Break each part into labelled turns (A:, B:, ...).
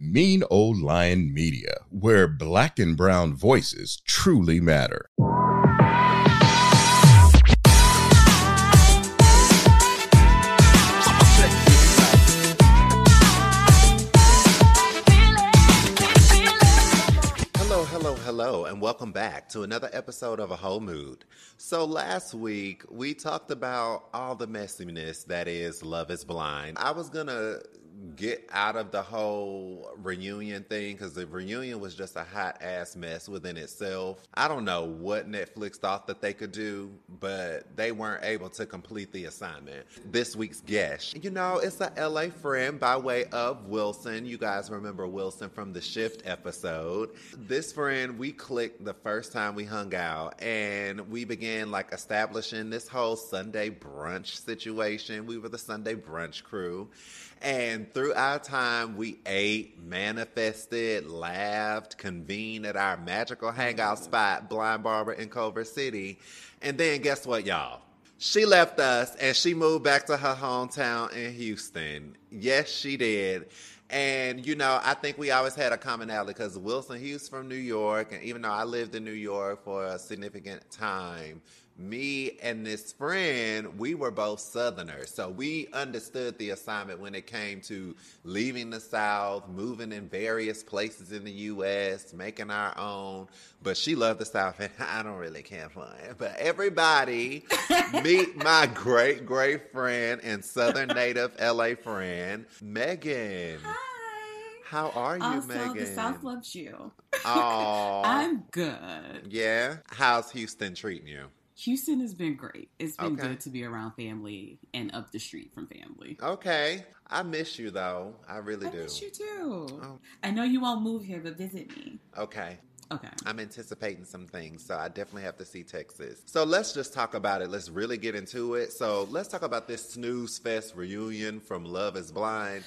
A: Mean Old Lion Media, where black and brown voices truly matter.
B: Hello, hello, hello, and welcome back to another episode of A Whole Mood. So, last week we talked about all the messiness that is Love is Blind. I was gonna get out of the whole reunion thing because the reunion was just a hot ass mess within itself. I don't know what Netflix thought that they could do, but they weren't able to complete the assignment. This week's guest, you know, it's a LA friend by way of Wilson. You guys remember Wilson from the Shift episode. This friend, we clicked the first time we hung out and we began like establishing this whole Sunday brunch situation. We were the Sunday brunch crew. And through our time, we ate, manifested, laughed, convened at our magical hangout mm-hmm. spot, Blind Barber in Culver City. And then guess what, y'all? She left us and she moved back to her hometown in Houston. Yes, she did. And, you know, I think we always had a commonality because Wilson, he was from New York. And even though I lived in New York for a significant time, me and this friend, we were both Southerners. So we understood the assignment when it came to leaving the South, moving in various places in the U.S., making our own. But she loved the South, and I don't really care for it. But everybody, meet my great, great friend and Southern native LA friend, Megan.
C: Hi.
B: How are you,
C: also,
B: Megan?
C: the South loves you.
B: Aw.
C: I'm good.
B: Yeah. How's Houston treating you?
C: Houston has been great. It's been
B: Okay.
C: good to be around family and up the street from family.
B: Okay. I miss you though. I really
C: I
B: do.
C: I miss you too.
B: Oh.
C: I know you won't move here, but visit me.
B: Okay.
C: Okay.
B: I'm anticipating some things, so I definitely have to see Texas. So let's just talk about it. Let's really get into it. So let's talk about this snooze fest reunion from Love is Blind.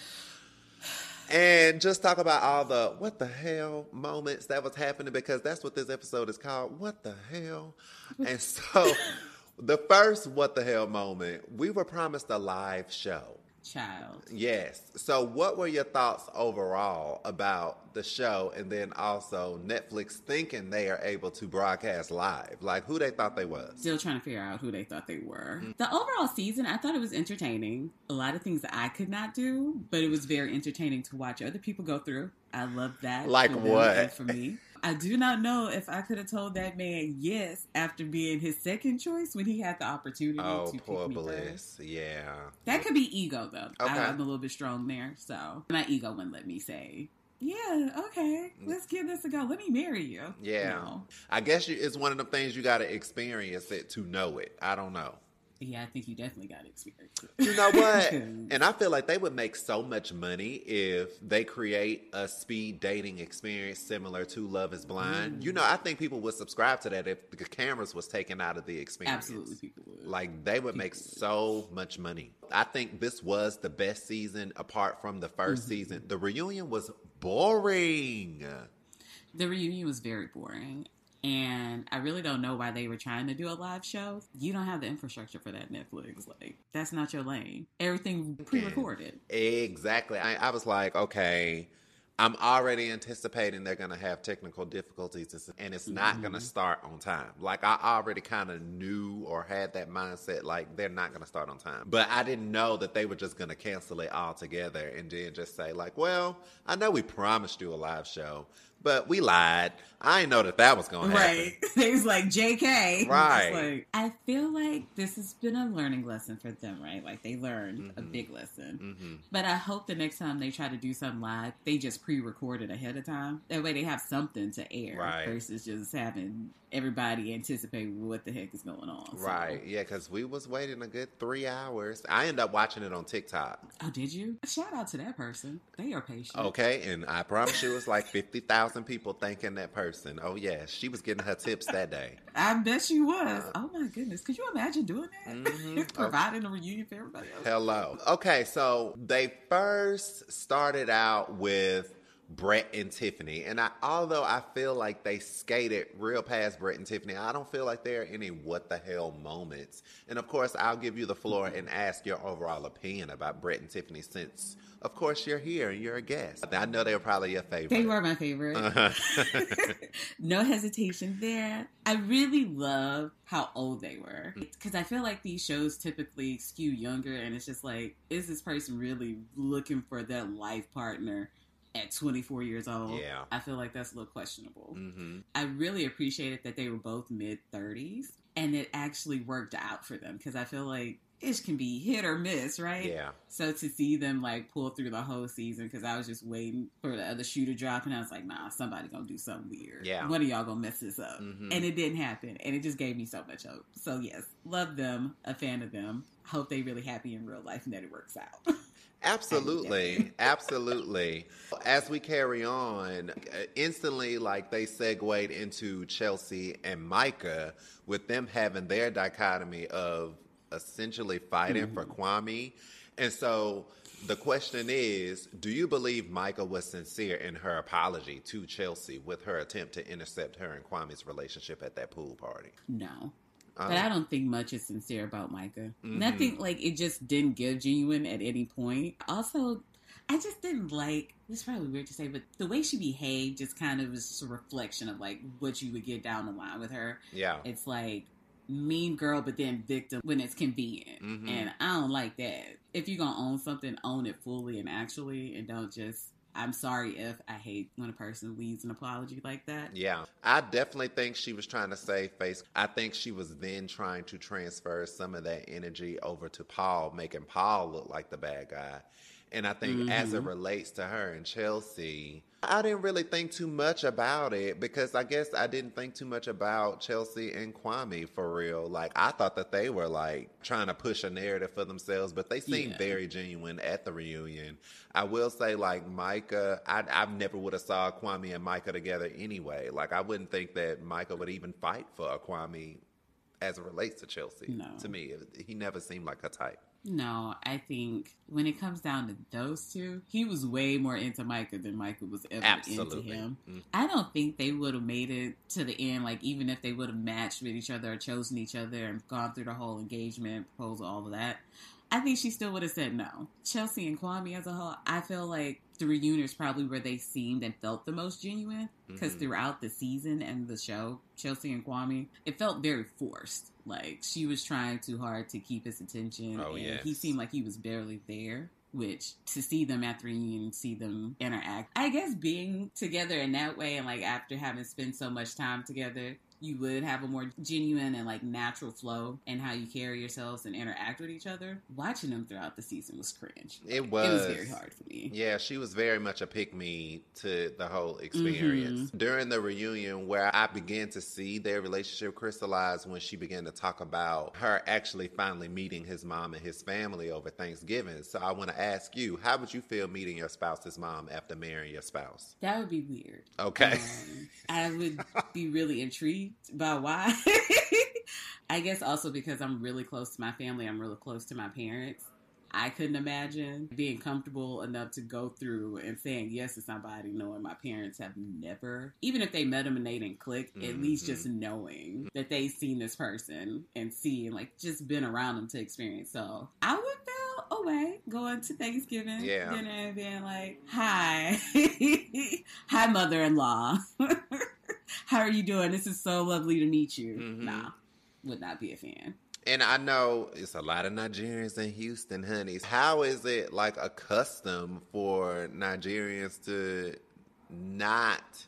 B: And just talk about all the what the hell moments that was happening because that's what this episode is called. What the hell? And so the first what the hell moment, we were promised a live show.
C: Child.
B: Yes. So, what were your thoughts overall about the show, and then also Netflix thinking they are able to broadcast live? Like, who they thought they was?
C: Still trying to figure out who they thought they were.
B: Mm.
C: The overall season, I thought it was entertaining. A lot of things that I could not do, but it was very entertaining to watch other people go through. I love that.
B: Like
C: for
B: what?
C: For me. I do not know if I could have told that man yes after being his second choice when he had the opportunity
B: Oh,
C: to
B: poor
C: pick me first.
B: Bliss. Yeah.
C: That could be ego though.
B: Okay.
C: I, I'm a little bit strong there, so my ego wouldn't let me say, "Yeah, okay, let's give this a go. Let me marry you."
B: Yeah.
C: No.
B: I guess you, it's one of the things you got to experience it to know it. I don't know.
C: Yeah, I think you definitely got experience.
B: You know what? and I feel like they would make so much money if they create a speed dating experience similar to Love is Blind.
C: Mm.
B: You know, I think people would subscribe to that if the cameras was taken out of the experience.
C: Absolutely, people would.
B: Like they would make
C: People would.
B: so much money. I think this was the best season apart from the 1st
C: Mm-hmm.
B: season. The reunion was boring.
C: the reunion was very boring. And I really don't know why they were trying to do a live show. You don't have the infrastructure for that, Netflix. Like, that's not your lane. Everything pre recorded.
B: Exactly. I, I was like, okay, I'm already anticipating they're going to have technical difficulties and it's not going to mm-hmm. start on time. Like, I already kind of knew or had that mindset, like, they're not going to start on time. But I didn't know that they were just going to cancel it altogether and then just say, like, well, I know we promised you a live show, But we lied. I didn't know that that was going to happen.
C: Right. It was like JK.
B: Right.
C: Like, I feel like this has been a learning lesson for them, right? Like they learned a
B: Mhm.
C: big lesson.
B: hmm
C: But I hope the next time they try to do something live, they just pre-record it ahead of time. That way they have something to air
B: Right.
C: versus just having everybody anticipate what the heck is going on. So-
B: Right. Yeah, because we was waiting a good three hours. I ended up watching it on TikTok.
C: Oh, did you? Shout out to that person. They are patient.
B: Okay, and I promise you, it's like fifty thousand people thanking that person. Oh yeah, she was getting her tips that day.
C: I bet she was. Oh my goodness. Could you imagine doing that?
B: Mhm.
C: Providing a reunion for everybody else.
B: Hello. Okay, so they first started out with Brett and Tiffany, and I, although I feel like they skated real past Brett and Tiffany, I don't feel like there are any what the hell moments. And of course, I'll give you the floor and ask your overall opinion about Brett and Tiffany since, of course, you're here and you're a guest. I know they were probably your favorite.
C: They were my favorite.
B: Uh-huh.
C: no hesitation there. I really love how old they were because I feel like these shows typically skew younger, and it's just like, is this person really looking for their life partner at 24 years old?
B: Yeah.
C: I feel like that's a little questionable.
B: hmm
C: I really appreciated that they were both mid 30s, and it actually worked out for them because I feel like it can be hit or miss, right?
B: Yeah.
C: So to see them like pull through the whole season, because I was just waiting for the other shoe to drop, and I was like, nah, somebody gonna do something weird.
B: Yeah.
C: One of y'all gonna mess this up.
B: Mhm.
C: And it didn't happen. And it just gave me so much hope. So yes, love them, a fan of them. Hope they really happy in real life and that it works out.
B: Absolutely, absolutely. As we carry on, uh, instantly, like they segued into Chelsea and Micah with them having their dichotomy of essentially fighting for Kwame. And so the question is do you believe Micah was sincere in her apology to Chelsea with her attempt to intercept her and Kwame's relationship at that pool party?
C: no.
B: Uh,
C: But I don't think much is sincere about Micah.
B: Mhm.
C: Nothing like it just didn't give genuine at any point. Also, I just didn't like. It's probably weird to say, but the way she behaved just kind of was just a reflection of like what you would get down the line with her.
B: yeah.
C: It's like mean girl, but then victim when it's convenient,
B: Mhm.
C: and I don't like that. If you're gonna own something, own it fully and actually, and don't just. I'm sorry if I hate when a person leaves an apology like that.
B: Yeah, I definitely think she was trying to save face. I think she was then trying to transfer some of that energy over to Paul, making Paul look like the bad guy. And I think as it mm-hmm. relates to her and Chelsea, I didn't really think too much about it because I guess I didn't think too much about Chelsea and Kwame for real. Like I thought that they were like trying to push a narrative for themselves, but they seemed
C: Yeah.
B: very genuine at the reunion. I will say, like Micah, I, I never would have saw Kwame and Micah together anyway. Like I wouldn't think that Micah would even fight for a Kwame as it relates to Chelsea.
C: No.
B: To me, it- he never seemed like a type.
C: No, I think when it comes down to those two, he was way more into Micah than Micah was ever
B: Absolutely.
C: into him.
B: Mhm.
C: I don't think they would have made it to the end, like even if they would have matched with each other or chosen each other and gone through the whole engagement, proposal, all of that. I think she still would have said no. Chelsea and Kwame as a whole, I feel like the reunion is probably where they seemed and felt the most genuine because
B: Mhm.
C: throughout the season and the show, Chelsea and Kwame, it felt very forced. Like she was trying too hard to keep his attention,
B: Oh,
C: and
B: yes.
C: he seemed like he was barely there. Which to see them at the reunion, and see them interact, I guess being together in that way, and like after having spent so much time together, you would have a more genuine and like natural flow in how you carry yourselves and interact with each other. Watching them throughout the season was cringe.
B: It was.
C: It was very hard for me.
B: Yeah, she was very much a pick me to the whole experience.
C: Mm-hmm.
B: During the reunion, where I began to see their relationship crystallize when she began to talk about her actually finally meeting his mom and his family over Thanksgiving. So I want to ask you, how would you feel meeting your spouse's mom after marrying your spouse?
C: That would be weird.
B: Okay.
C: Um, I would be really intrigued by why. I guess also because I'm really close to my family, I'm really close to my parents. I couldn't imagine being comfortable enough to go through and saying yes to somebody, knowing my parents have never, even if they met them and they didn't click, at least
B: Mhm.
C: just knowing that they've seen this person and seeing, like, just been around them to experience. So I would feel away going to Thanksgiving
B: Yeah.
C: dinner and being like, hi, hi, mother in law. How are you doing? This is so lovely to meet you.
B: Mhm.
C: Nah, would not be a fan.
B: And I know it's a lot of Nigerians in Houston, honeys. How is it like a custom for Nigerians to not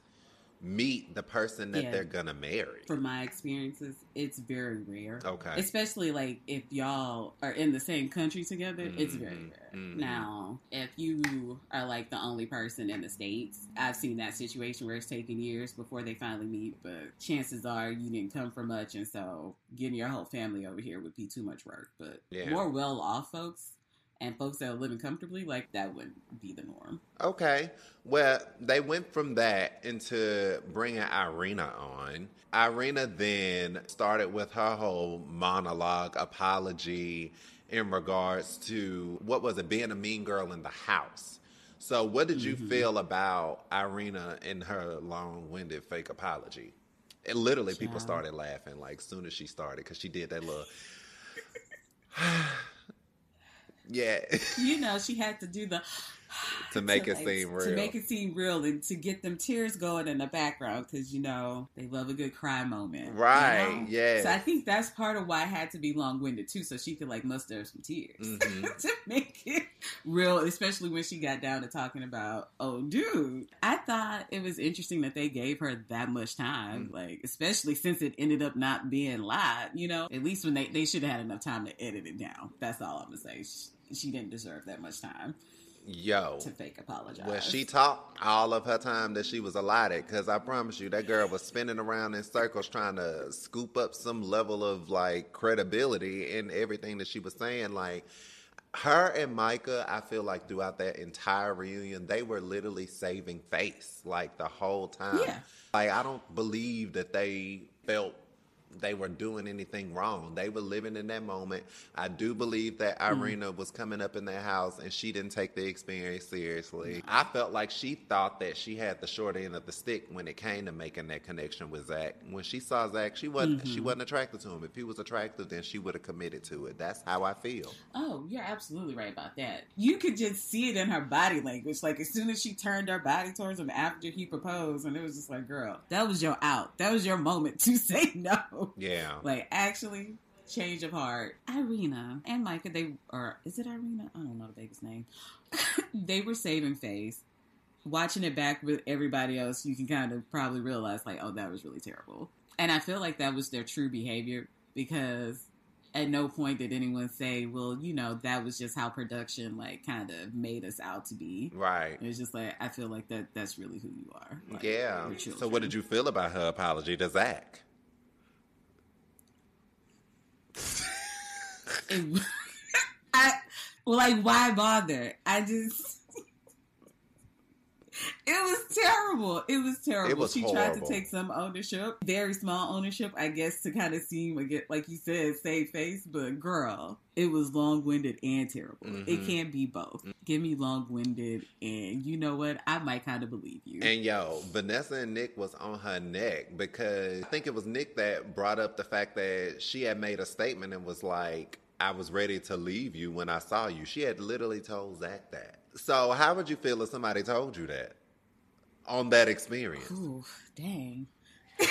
B: meet the person that
C: Yeah.
B: they're gonna marry.
C: From my experiences, it's very rare.
B: Okay.
C: Especially like if y'all are in the same country together, it's very
B: Mhm,
C: rare.
B: mhm.
C: Now, if you are like the only person in the States, I've seen that situation where it's taken years before they finally meet, but chances are you didn't come for much, and so getting your whole family over here would be too much work. But
B: Yeah.
C: more well off folks and folks that are living comfortably, like that wouldn't be the norm.
B: Okay. Well, they went from that into bringing Irina on. Irina then started with her whole monologue apology in regards to what was it, being a mean girl in the house. So, what did you mm-hmm. feel about Irina and her long winded fake apology? And literally, people started laughing like soon as she started because she did that little. yeah.
C: You know, she had to do the
B: to make
C: to,
B: it
C: like,
B: seem real.
C: To make it seem real and to get them tears going in the background because, you know, they love a good cry moment. you
B: Right,
C: know?
B: yes.
C: So I think that's part of why it had to be long winded too, so she could like muster some tears
B: Mhm.
C: to make it real, especially when she got down to talking about, oh, dude. I thought it was interesting that they gave her that much time,
B: Mm.
C: like, especially since it ended up not being live, you know? At least when they, they should have had enough time to edit it down. That's all I'm gonna say. She, didn't deserve that much time
B: Yo.
C: to fake apologize.
B: Well, she talked all of her time that she was allotted because I promise you, that girl was spinning around in circles trying to scoop up some level of like credibility in everything that she was saying. Like, her and Micah, I feel like throughout that entire reunion, they were literally saving face like the whole time.
C: Yeah.
B: Like, I don't believe that they felt they were doing anything wrong. They were living in that moment. I do believe that hmm. Irina was coming up in their house and she didn't take the experience seriously. I felt like she thought that she had the short end of the stick when it came to making that connection with Zach. When she saw Zach, she wasn't she mm-hmm. wasn't attracted to him. If he was attractive, then she would have committed to it. That's how I feel.
C: Oh, you're absolutely right about that. You could just see it in her body language. Like as soon as she turned her body towards him after he proposed, and it was just like, girl, that was your out. That was your moment to say no.
B: Yeah.
C: Like actually, change of heart. Irina and Micah, they or is it Irina? I don't know the baby's name. they were saving face. Watching it back with everybody else, you can kind of probably realize like, oh, that was really terrible. And I feel like that was their true behavior because at no point did anyone say, well, you know, that was just how production like kind of made us out to be.
B: Right.
C: It was just like I feel like that that's really who you are. Like,
B: Yeah. So what did you feel about her apology to Zach?
C: It- I like why bother? I just it was terrible. It was terrible.
B: It was
C: she tried to take some ownership, very small ownership, I guess, to kind of seem again, like you said, save face. But girl, it was long winded and terrible. It
B: Mhm.
C: can't be both. Give me long winded, and you know what? I might kind of believe you.
B: And yo, Vanessa and Nick was on her neck because I think it was Nick that brought up the fact that she had made a statement and was like, I was ready to leave you when I saw you. She had literally told Zach that. So, how would you feel if somebody told you that on that experience?
C: Ooh, dang.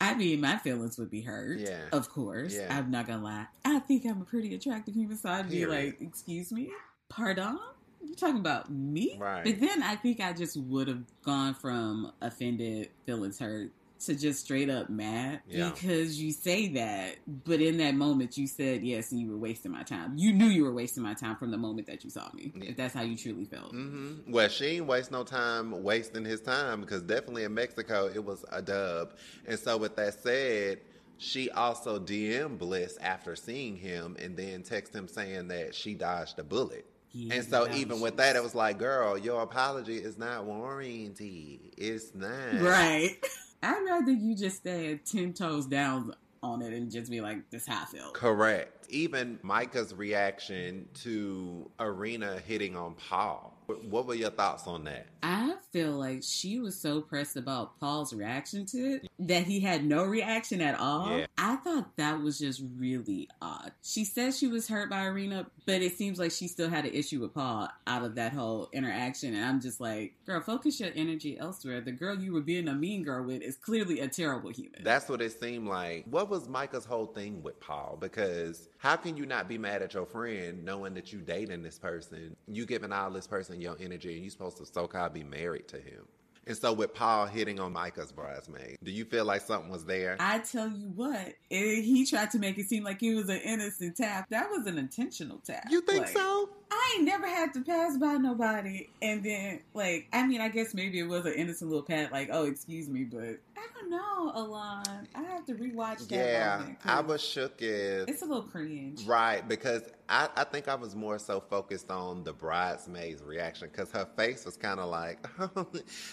C: I mean, my feelings would be hurt.
B: Yeah.
C: Of course.
B: Yeah.
C: I'm not gonna lie. I think I'm a pretty attractive human, so I'd be like, excuse me? Pardon? You talking about me?
B: Right.
C: But then I think I just would have gone from offended, feelings hurt to just straight up mad
B: Yeah.
C: because you say that, but in that moment you said yes and you were wasting my time. You knew you were wasting my time from the moment that you saw me.
B: Yeah.
C: If that's how you truly felt.
B: hmm Well, she ain't waste no time wasting his time because definitely in Mexico it was a dub. And so, with that said, she also DM Bliss after seeing him and then text him saying that she dodged a bullet.
C: Yeah,
B: and so, even with that, it was like, girl, your apology is not warranty. It's not.
C: Right. I'd rather you just stay ten toes down on it and just be like, "This how I feel."
B: Correct. Even Micah's reaction to Irina hitting on Paul. What were your thoughts on that?
C: I feel like she was so pressed about Paul's reaction to it that he had no reaction at all.
B: Yeah.
C: I thought that was just really odd. She said she was hurt by Irina, but it seems like she still had an issue with Paul out of that whole interaction. And I'm just like, girl, focus your energy elsewhere. The girl you were being a mean girl with is clearly a terrible human.
B: That's what it seemed like. What was Micah's whole thing with Paul? Because how can you not be mad at your friend knowing that you dating this person, you giving all this person your energy, and you're supposed to so called be married to him? And so with Paul hitting on Micah's bridesmaid, do you feel like something was there?
C: I tell you what, it, he tried to make it seem like it was an innocent tap. That was an intentional tap.
B: You think
C: Like,
B: so?
C: I ain't never had to pass by nobody, and then like, I mean, I guess maybe it was an innocent little pat, like, "Oh, excuse me," but I don't know, Alain. I have to rewatch that.
B: Yeah,
C: moment
B: I was shook as
C: It's a little cringe.
B: Right, because I, I think I was more so focused on the bridesmaid's reaction because her face was kind of like,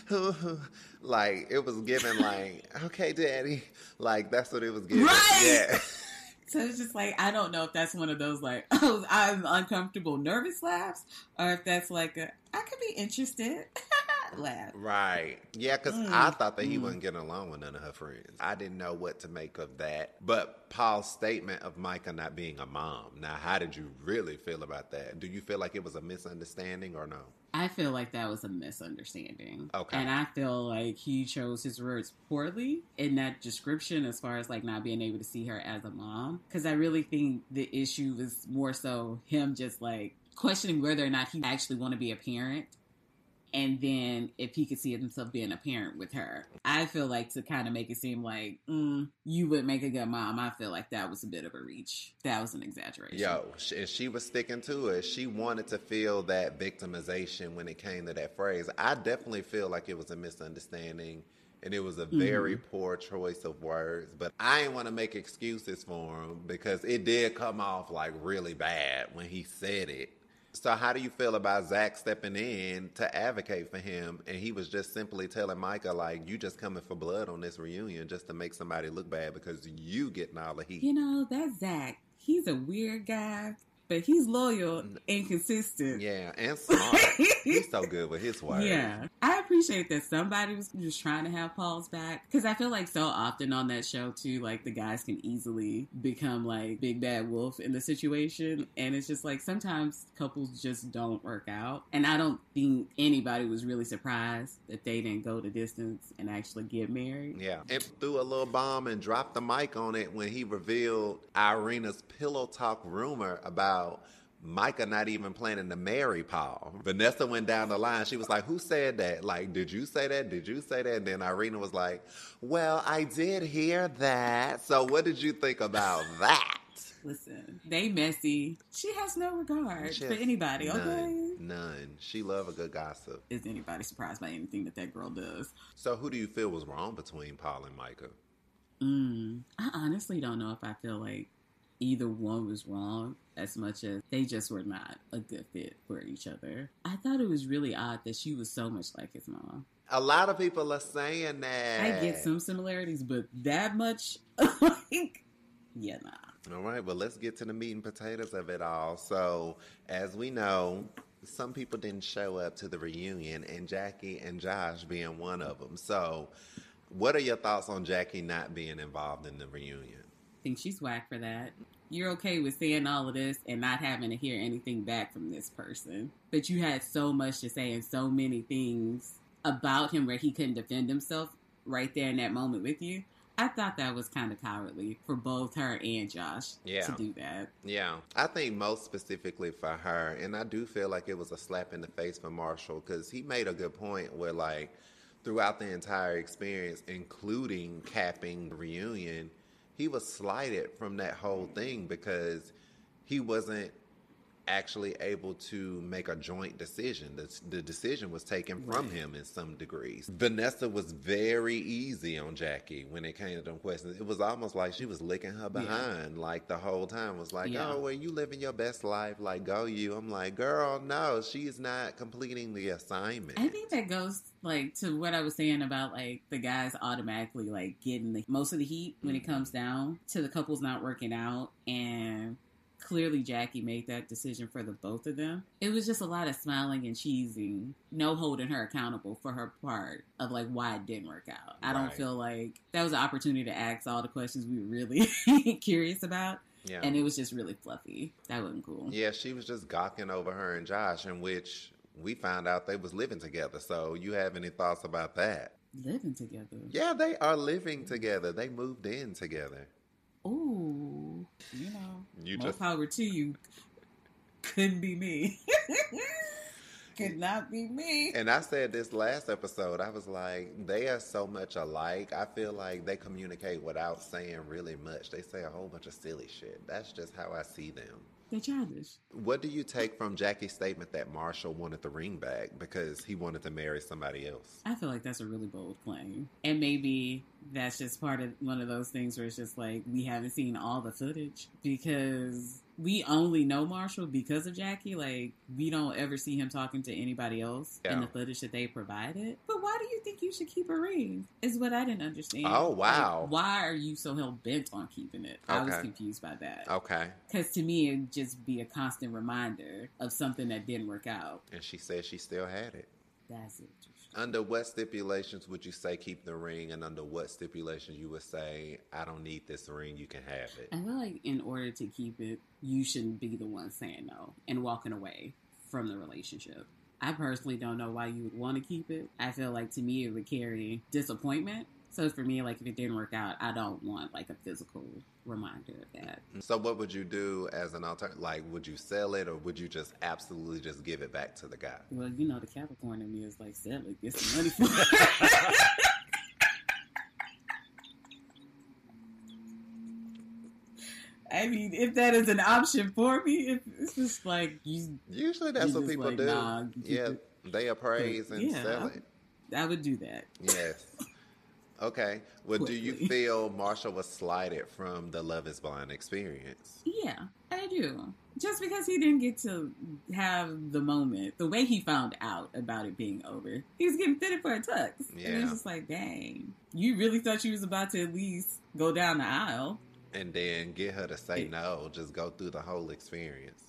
B: like it was given like, okay, daddy, like that's what it was giving.
C: Right.
B: Yeah.
C: So it's just like I don't know if that's one of those like oh I'm uncomfortable nervous laughs or if that's like a I could be interested laugh.
B: Right. Yeah, because
C: Mm,
B: I thought that he
C: mm.
B: wasn't getting along with none of her friends. I didn't know what to make of that. But Paul's statement of Micah not being a mom. Now, how did you really feel about that? Do you feel like it was a misunderstanding or no?
C: I feel like that was a misunderstanding.
B: Okay.
C: And I feel like he chose his words poorly in that description as far as like not being able to see her as a mom. Because I really think the issue was more so him just like questioning whether or not he actually want to be a parent. And then if he could see himself being a parent with her, I feel like to kind of make it seem like mm, you would make a good mom. I feel like that was a bit of a reach. That was an exaggeration.
B: Yo, and she was sticking to it. She wanted to feel that victimization when it came to that phrase. I definitely feel like it was a misunderstanding and it was a very poor choice of words. But I didn't want to make excuses for him because it did come off like really bad when he said it. So how do you feel about Zach stepping in to advocate for him and he was just simply telling Micah like you just coming for blood on this reunion just to make somebody look bad because you getting all the heat.
C: You know, that's Zach. He's a weird guy, but he's loyal and consistent.
B: Yeah, and smart. He's so good with his words.
C: Yeah. I appreciate that somebody was just trying to have Paul's back. Because I feel like so often on that show, too, like the guys can easily become like big bad wolf in the situation. And it's just like sometimes couples just don't work out. And I don't think anybody was really surprised that they didn't go the distance and actually get married.
B: Yeah. And threw a little bomb and dropped the mic on it when he revealed Irina's pillow talk rumor about Micah not even planning to marry Paul. Vanessa went down the line. She was like, Who said that? Like, did you say that? Did you say that? And then Irina was like, Well, I did hear that. So what did you think about that?
C: Listen, they messy. She has no regard
B: She
C: for anybody,
B: none,
C: okay?
B: None. She love a good gossip.
C: Is anybody surprised by anything that that girl does?
B: So who do you feel was wrong between Paul and Micah?
C: Mm, I honestly don't know if I feel like either one was wrong as much as they just were not a good fit for each other. I thought it was really odd that she was so much like his mom.
B: A lot of people are saying that.
C: I get some similarities, but that much, like, yeah, nah.
B: All right, well, let's get to the meat and potatoes of it all. So, as we know, some people didn't show up to the reunion, and Jackie and Josh being one of them. So, what are your thoughts on Jackie not being involved in the reunion?
C: Think she's whack for that. You're okay with saying all of this and not having to hear anything back from this person. But you had so much to say and so many things about him where he couldn't defend himself right there in that moment with you. I thought that was kind of cowardly for both her and Josh
B: Yeah.
C: to do that.
B: Yeah, I think most specifically for her, and I do feel like it was a slap in the face for Marshall because he made a good point where, like, throughout the entire experience, including capping the reunion, he was slighted from that whole thing because he wasn't actually able to make a joint decision. The, the decision was taken from
C: Right.
B: him in some degrees. Vanessa was very easy on Jackie when it came to them questions. It was almost like she was licking her behind, like the whole time. Was like,
C: Yeah.
B: oh, well, you living your best life, like go you. I'm like, girl, no, she is not completing the assignment.
C: I think that goes like to what I was saying about like the guys automatically like getting the most of the heat when it mm-hmm. comes down to the couples not working out and clearly Jackie made that decision for the both of them. It was just a lot of smiling and cheesing, no holding her accountable for her part of like why it didn't work out. I don't feel like that was an opportunity to ask all the questions we were really curious about.
B: yeah.
C: And it was just really fluffy. That wasn't cool.
B: Yeah, she was just gawking over her and Josh, in which we found out they was living together. So you have any thoughts about that?
C: Living together.
B: Yeah, they are living together. They moved in together.
C: Ooh, you know,
B: You
C: more
B: just-
C: power to you. Couldn't be me. could not be me.
B: And I said this last episode, I was like, they are so much alike. I feel like they communicate without saying really much. They say a whole bunch of silly shit. That's just how I see them.
C: They're childish.
B: What do you take from Jackie's statement that Marshall wanted the ring back because he wanted to marry somebody else?
C: I feel like that's a really bold claim. And maybe that's just part of one of those things where it's just like we haven't seen all the footage because we only know Marshall because of Jackie. Like we don't ever see him talking to anybody else in the footage that they provided. But why do you think you should keep a ring? Is what I didn't understand.
B: Oh, wow.
C: Like, why are you so hell bent on keeping it? I was confused by that.
B: Okay.
C: Because to me, it'd just be a constant reminder of something that didn't work out.
B: And she said she still had it.
C: That's it.
B: Under what stipulations would you say keep the ring, and under what stipulations you would say I don't need this ring, you can have it?
C: I feel like in order to keep it, you shouldn't be the one saying no and walking away from the relationship. I personally don't know why you would want to keep it. I feel like to me it would carry disappointment. So for me, like if it didn't work out, I don't want like a physical reminder of that.
B: So what would you do as an alternative? Like, would you sell it, or would you just absolutely just give it back to the guy?
C: Well, you know, the Capricorn in me is like, sell it, get some money for it. I mean, if that is an option for me, it's just like you,
B: Usually that's what people
C: like,
B: do.
C: nah,
B: yeah,
C: it.
B: they appraise and
C: Yeah.
B: sell it.
C: I would do that.
B: Yes. Okay. Well, do you feel Marshall was slighted from the Love Is Blind experience?
C: Yeah, I do. Just because he didn't get to have the moment, the way he found out about it being over, he was getting fitted for a tux. And
B: Yeah.
C: it's just like, dang, you really thought you was about to at least go down the aisle.
B: And then get her to say no, just go through the whole experience.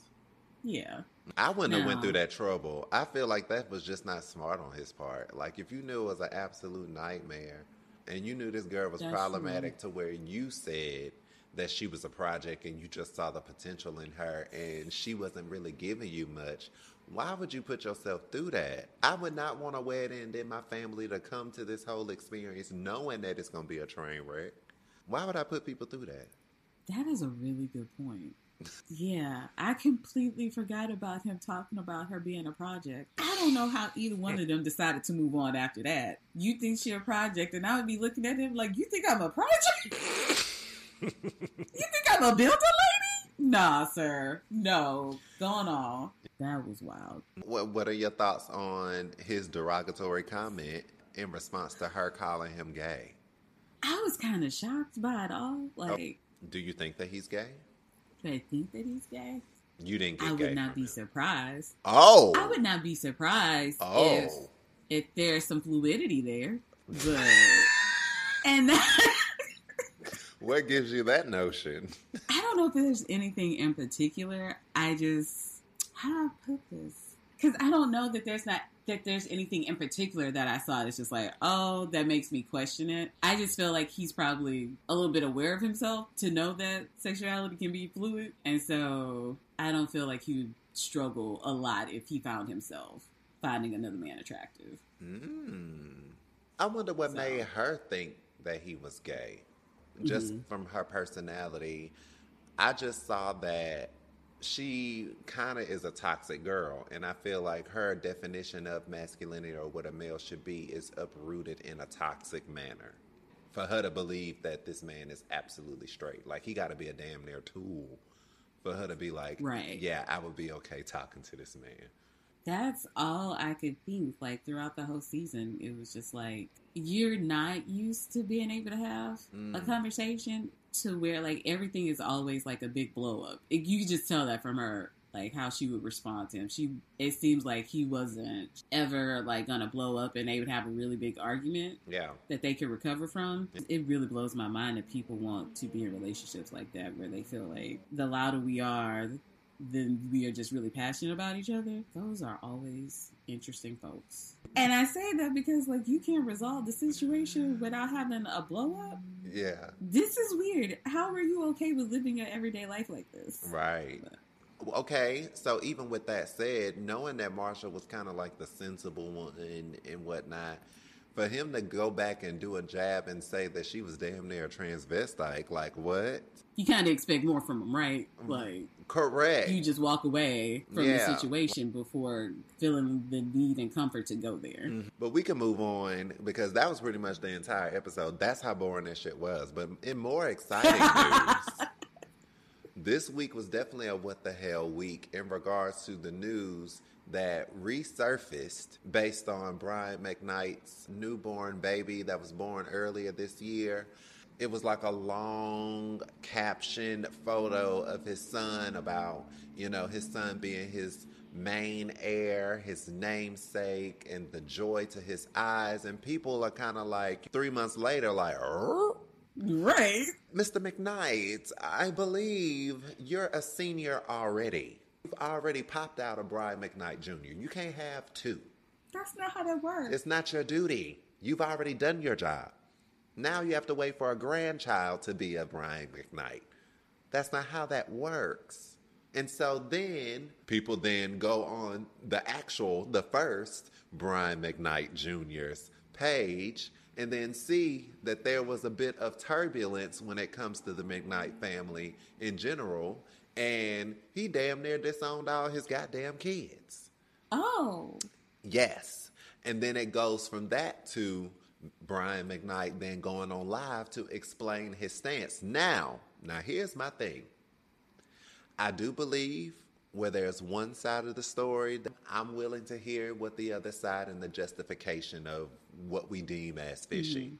C: Yeah.
B: I wouldn't have went through that trouble. I feel like that was just not smart on his part. Like if you knew it was an absolute nightmare and you knew this girl was
C: That's
B: problematic to where you said that she was a project and you just saw the potential in her and she wasn't really giving you much, why would you put yourself through that? I would not want a wedding and then my family to come to this whole experience knowing that it's going to be a train wreck. Why would I put people through that?
C: That is a really good point. Yeah, I completely forgot about him talking about her being a project. I don't know how either one of them decided to move on after that. You think she a project, and I would be looking at him like, "You think I'm a project? you think I'm a builder lady? Nah, sir. No, gone on. That was wild.
B: What What are your thoughts on his derogatory comment in response to her calling him gay?
C: I was kind of shocked by it all. Oh, like,
B: Do you think that he's gay?
C: I think that he's gay?
B: You didn't get
C: I would not be
B: him.
C: surprised.
B: Oh,
C: I would not be surprised if
B: oh,
C: if there's some fluidity there, but and
B: what gives you that notion?
C: I don't know if there's anything in particular. I just how do I put this? Because I don't know that there's not that there's anything in particular that I saw that's just like, oh, that makes me question it. I just feel like he's probably a little bit aware of himself to know that sexuality can be fluid, and so I don't feel like he would struggle a lot if he found himself finding another man attractive.
B: Mm. I wonder what
C: So-
B: made her think that he was gay. Just
C: Mhm.
B: from her personality, I just saw that she kind of is a toxic girl, and I feel like her definition of masculinity or what a male should be is uprooted in a toxic manner. For her to believe that this man is absolutely straight, like he got to be a damn near tool for her to be like,
C: Right.
B: yeah, I would be okay talking to this man.
C: That's all I could think. Like throughout the whole season, it was just like you're not used to being able to have a
B: Mm.
C: conversation to where like everything is always like a big blow up. It, you could just tell that from her, like how she would respond to him. She it seems like he wasn't ever like gonna blow up, and they would have a really big argument
B: Yeah.
C: that they could recover from. It really blows my mind that people want to be in relationships like that where they feel like the louder we are, then we are just really passionate about each other. Those are always interesting folks. And I say that because like you can't resolve the situation without having a blow up.
B: Yeah.
C: This is weird. How are you okay with living your everyday life like this?
B: Right. Okay, so even with that said, knowing that Marshall was kind of like the sensible one and, and whatnot, For him to go back and do a jab and say that she was damn near a transvestite, like what?
C: You kind of expect more from him, right? Like,
B: correct.
C: You just walk away from yeah. the situation before feeling the need and comfort to go there. Mm-hmm.
B: But we can move on because that was pretty much the entire episode. That's how boring that shit was. But in more exciting news, this week was definitely a what the hell week in regards to the news that resurfaced based on Brian McKnight's newborn baby that was born earlier this year. It was like a long captioned photo of his son about, you know, his son being his main heir, his namesake, and the joy to his eyes. And people are kind of like, three months later, like,
C: Right.
B: Mr. McKnight, I believe you're a senior already. You've already popped out a Brian McKnight Jr. You can't have two.
C: That's not how that works.
B: It's not your duty. You've already done your job. Now you have to wait for a grandchild to be a Brian McKnight. That's not how that works. And so then people then go on the actual, the first Brian McKnight Jr.'s page and then see that there was a bit of turbulence when it comes to the McKnight family in general and he damn near disowned all his goddamn kids.
C: Oh.
B: Yes. And then it goes from that to Brian McKnight then going on live to explain his stance. Now, now here's my thing. I do believe where there's one side of the story, I'm willing to hear what the other side and the justification of what we deem as fishy. Mm-hmm.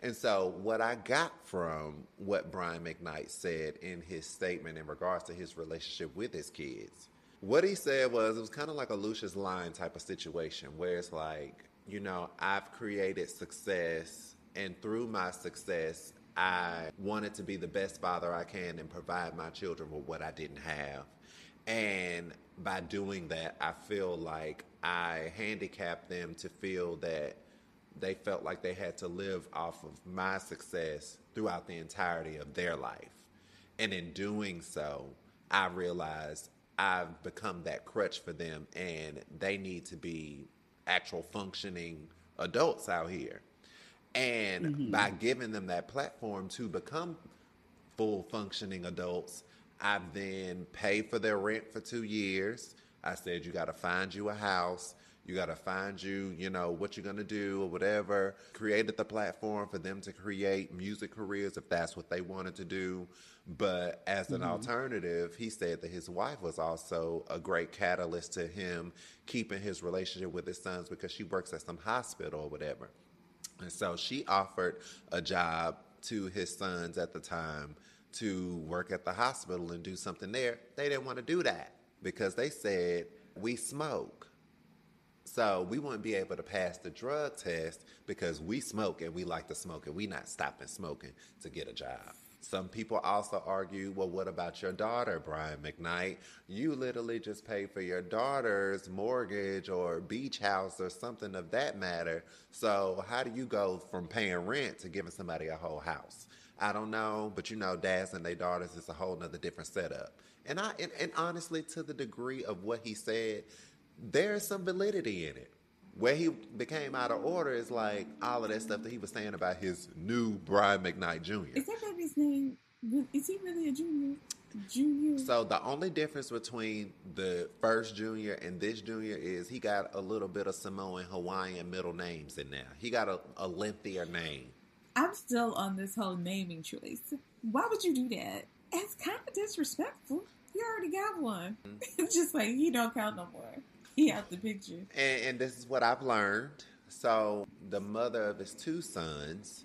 B: And so, what I got from what Brian McKnight said in his statement in regards to his relationship with his kids, what he said was it was kind of like a Lucious Lyon type of situation where it's like, you know, I've created success, and through my success, I wanted to be the best father I can and provide my children with what I didn't have. And by doing that, I feel like I handicapped them to feel that they felt like they had to live off of my success throughout the entirety of their life. And in doing so, I realized I've become that crutch for them and they need to be actual functioning adults out here. And mm-hmm. by giving them that platform to become full functioning adults, I've then paid for their rent for two years. I said, you got to find you a house. You got to find you, you know, what you're going to do or whatever. Created the platform for them to create music careers if that's what they wanted to do. But as an mm-hmm. alternative, he said that his wife was also a great catalyst to him keeping his relationship with his sons because she works at some hospital or whatever. And so she offered a job to his sons at the time to work at the hospital and do something there. They didn't want to do that because they said, We smoke. So we wouldn't be able to pass the drug test because we smoke and we like to smoke and we not stopping smoking to get a job. Some people also argue, well, what about your daughter, Brian McKnight? You literally just paid for your daughter's mortgage or beach house or something of that matter. So how do you go from paying rent to giving somebody a whole house? I don't know, but you know, dads and their daughters is a whole nother different setup. And I and, and honestly, to the degree of what he said, there's some validity in it. Where he became out of order is like all of that stuff that he was saying about his new Brian McKnight Jr.
C: Is that baby's name? Is he really a junior? Junior.
B: So the only difference between the first junior and this junior is he got a little bit of Samoan Hawaiian middle names in there. He got a, a lengthier name.
C: I'm still on this whole naming choice. Why would you do that? It's kind of disrespectful. You already got one. Mm-hmm. just like you don't count no more he out the picture.
B: And, and this is what I've learned. So the mother of his two sons,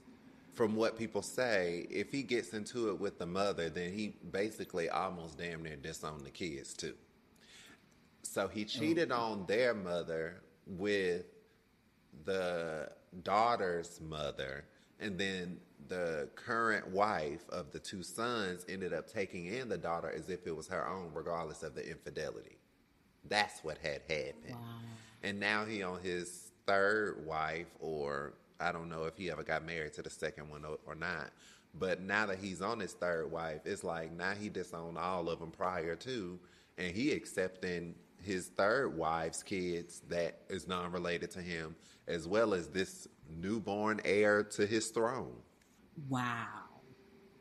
B: from what people say, if he gets into it with the mother, then he basically almost damn near disowned the kids too. So he oh. cheated oh. on their mother with the daughter's mother, and then the current wife of the two sons ended up taking in the daughter as if it was her own, regardless of the infidelity. That's what had happened. Wow. And now he on his third wife, or I don't know if he ever got married to the second one or, not. But now that he's on his third wife, it's like now he disowned all of them prior to, and he accepting his third wife's kids that is non-related to him, as well as this newborn heir to his throne.
C: Wow.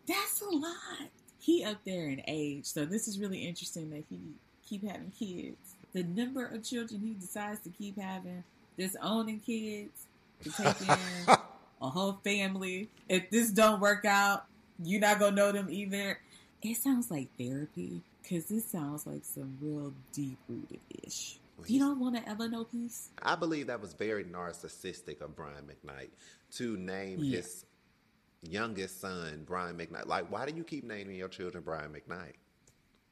C: That's a lot. He up there in age, so this is really interesting that he keep having kids. The number of children he decides to keep having, disowning kids to take in a whole family. If this don't work out, you're not gonna know them either. It sounds like therapy because this sounds like some real deep rooted ish. You don't want to ever know peace.
B: I believe that was very narcissistic of Brian McKnight to name
C: Yeah.
B: his youngest son Brian McKnight. Like, why do you keep naming your children Brian McKnight?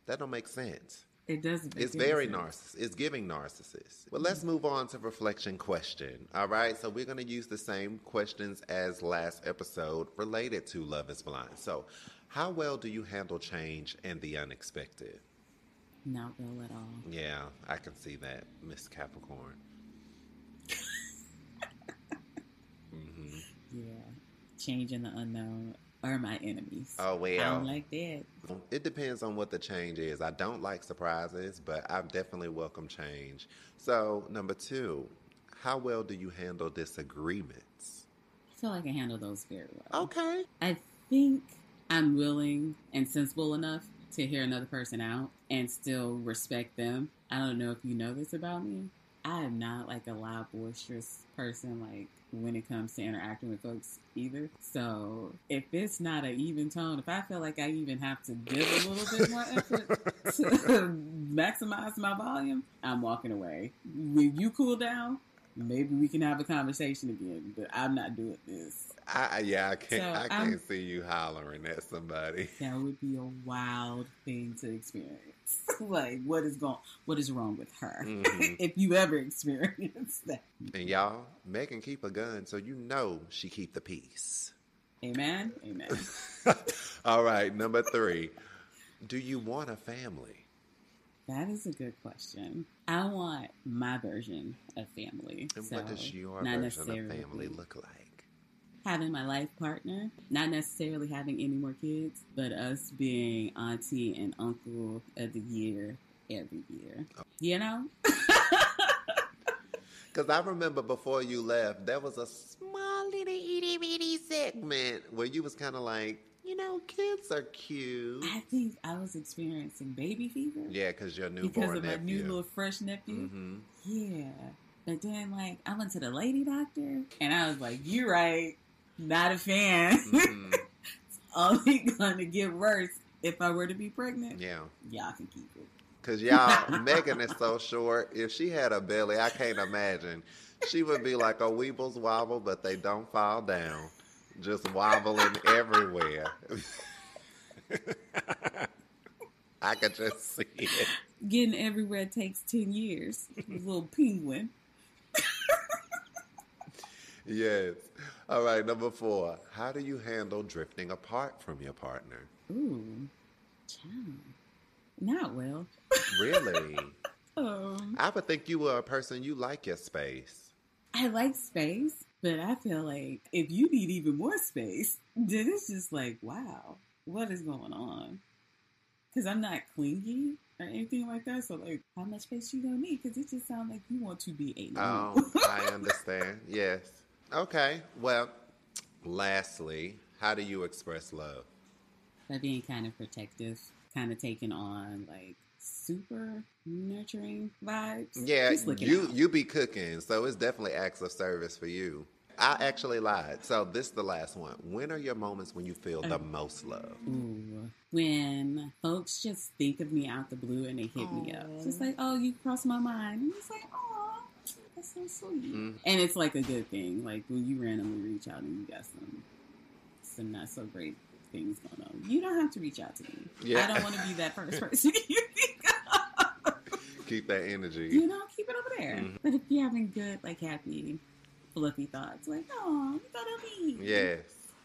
B: That don't make sense.
C: It doesn't.
B: It's very narcissist. It's giving narcissist. Well, let's move on to reflection question. All right, so we're going to use the same questions as last episode related to Love is Blind. So, how well do you handle change and the unexpected?
C: Not well at all.
B: Yeah, I can see that, Miss Capricorn.
C: Yeah. Change in the unknown are my enemies.
B: Oh, well,
C: I
B: well.
C: don't like that.
B: It depends on what the change is. I don't like surprises, but I definitely welcome change. So, number two, how well do you handle disagreements?
C: I feel like I handle those very well.
B: Okay.
C: I think I'm willing and sensible enough to hear another person out and still respect them. I don't know if you know this about me. I am not like a loud, boisterous person, like when it comes to interacting with folks either. So if it's not an even tone, if I feel like I even have to give a little bit more effort to maximize my volume, I'm walking away. When you cool down, maybe we can have a conversation again. But I'm not doing this.
B: I, yeah, I can't.
C: So,
B: I can't
C: I'm-
B: see you hollering at somebody.
C: That would be a wild thing to experience. like, what is going? What is wrong with her?
B: Mhm.
C: if you ever experienced that,
B: And y'all, Megan keep a gun, so you know she keep the peace.
C: amen, amen.
B: All right, number three. Do you want a family?
C: that is a good question. I want my version of family.
B: And
C: so
B: what does your version of family look like?
C: Having my life partner, not necessarily having any more kids, but us being auntie and uncle of the year every year.
B: Oh.
C: You know?
B: Because I remember before you left, there was a small little itty bitty segment where you was kind of like, you know, kids are cute.
C: I think I was experiencing baby fever.
B: Yeah, because your newborn
C: because of my
B: nephew.
C: new little fresh nephew.
B: hmm
C: Yeah. But then, like, I went to the lady doctor, and I was like, "You're right, not a fan.
B: hmm
C: it's only gonna get worse if I were to be pregnant.
B: Yeah.
C: Y'all can keep it.
B: Because y'all, Megan is so short. If she had a belly, I can't imagine. She would be like a Weebles wobble, but they don't fall down. Just wobbling everywhere. I could just see it.
C: Getting everywhere takes ten years. little penguin.
B: Yes. All right, number four. How do you handle drifting apart from your partner?
C: Ooh, child. Not well.
B: Really?
C: Um,
B: I would think you were a person you like your space.
C: I like space, but I feel like if you need even more space, then it's just like, wow, what is going on? Because I'm not clingy or anything like that. So, like, how much space you gonna need? Because it just sounds like you want to be alone.
B: Oh, I understand. Yes. Okay. Well, lastly, how do you express love?
C: By being kind of protective, kind of taking on like super nurturing vibes.
B: Yeah, you
C: out.
B: you be cooking, so it's definitely acts of service for you. I actually lied. So this is the last one. When are your moments when you feel the oh. most love?
C: Ooh. When folks just think of me out the blue and they hit me up. Just like, oh, you crossed my mind. And it's like, oh, that's so sweet.
B: Mm.
C: And it's like a good thing. Like when you randomly reach out and you got some some not so great things going on. You don't have to reach out to me.
B: Yeah.
C: I don't want to be that first person you think of.
B: Keep that energy.
C: You know, keep it over there.
B: Mhm.
C: But if you're having good, like happy, fluffy thoughts, like, oh, you thought of me.
B: Yes.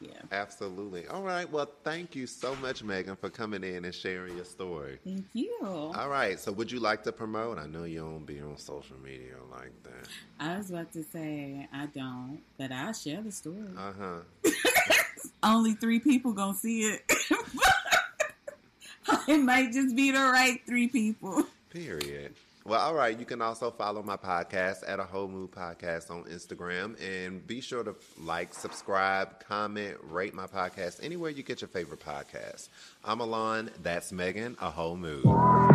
C: Yeah.
B: Absolutely. All right. Well, thank you so much, Megan, for coming in and sharing your story.
C: Thank you.
B: All right. So, would you like to promote? I know you don't be on social media like that.
C: I was about to say I don't, but I'll share the story.
B: Uh huh.
C: Only three people gonna see it. it might just be the right three people.
B: Period. Well, all right. You can also follow my podcast at a whole mood podcast on Instagram and be sure to like, subscribe, comment, rate my podcast anywhere you get your favorite podcast. I'm Alain. That's Megan, a whole mood.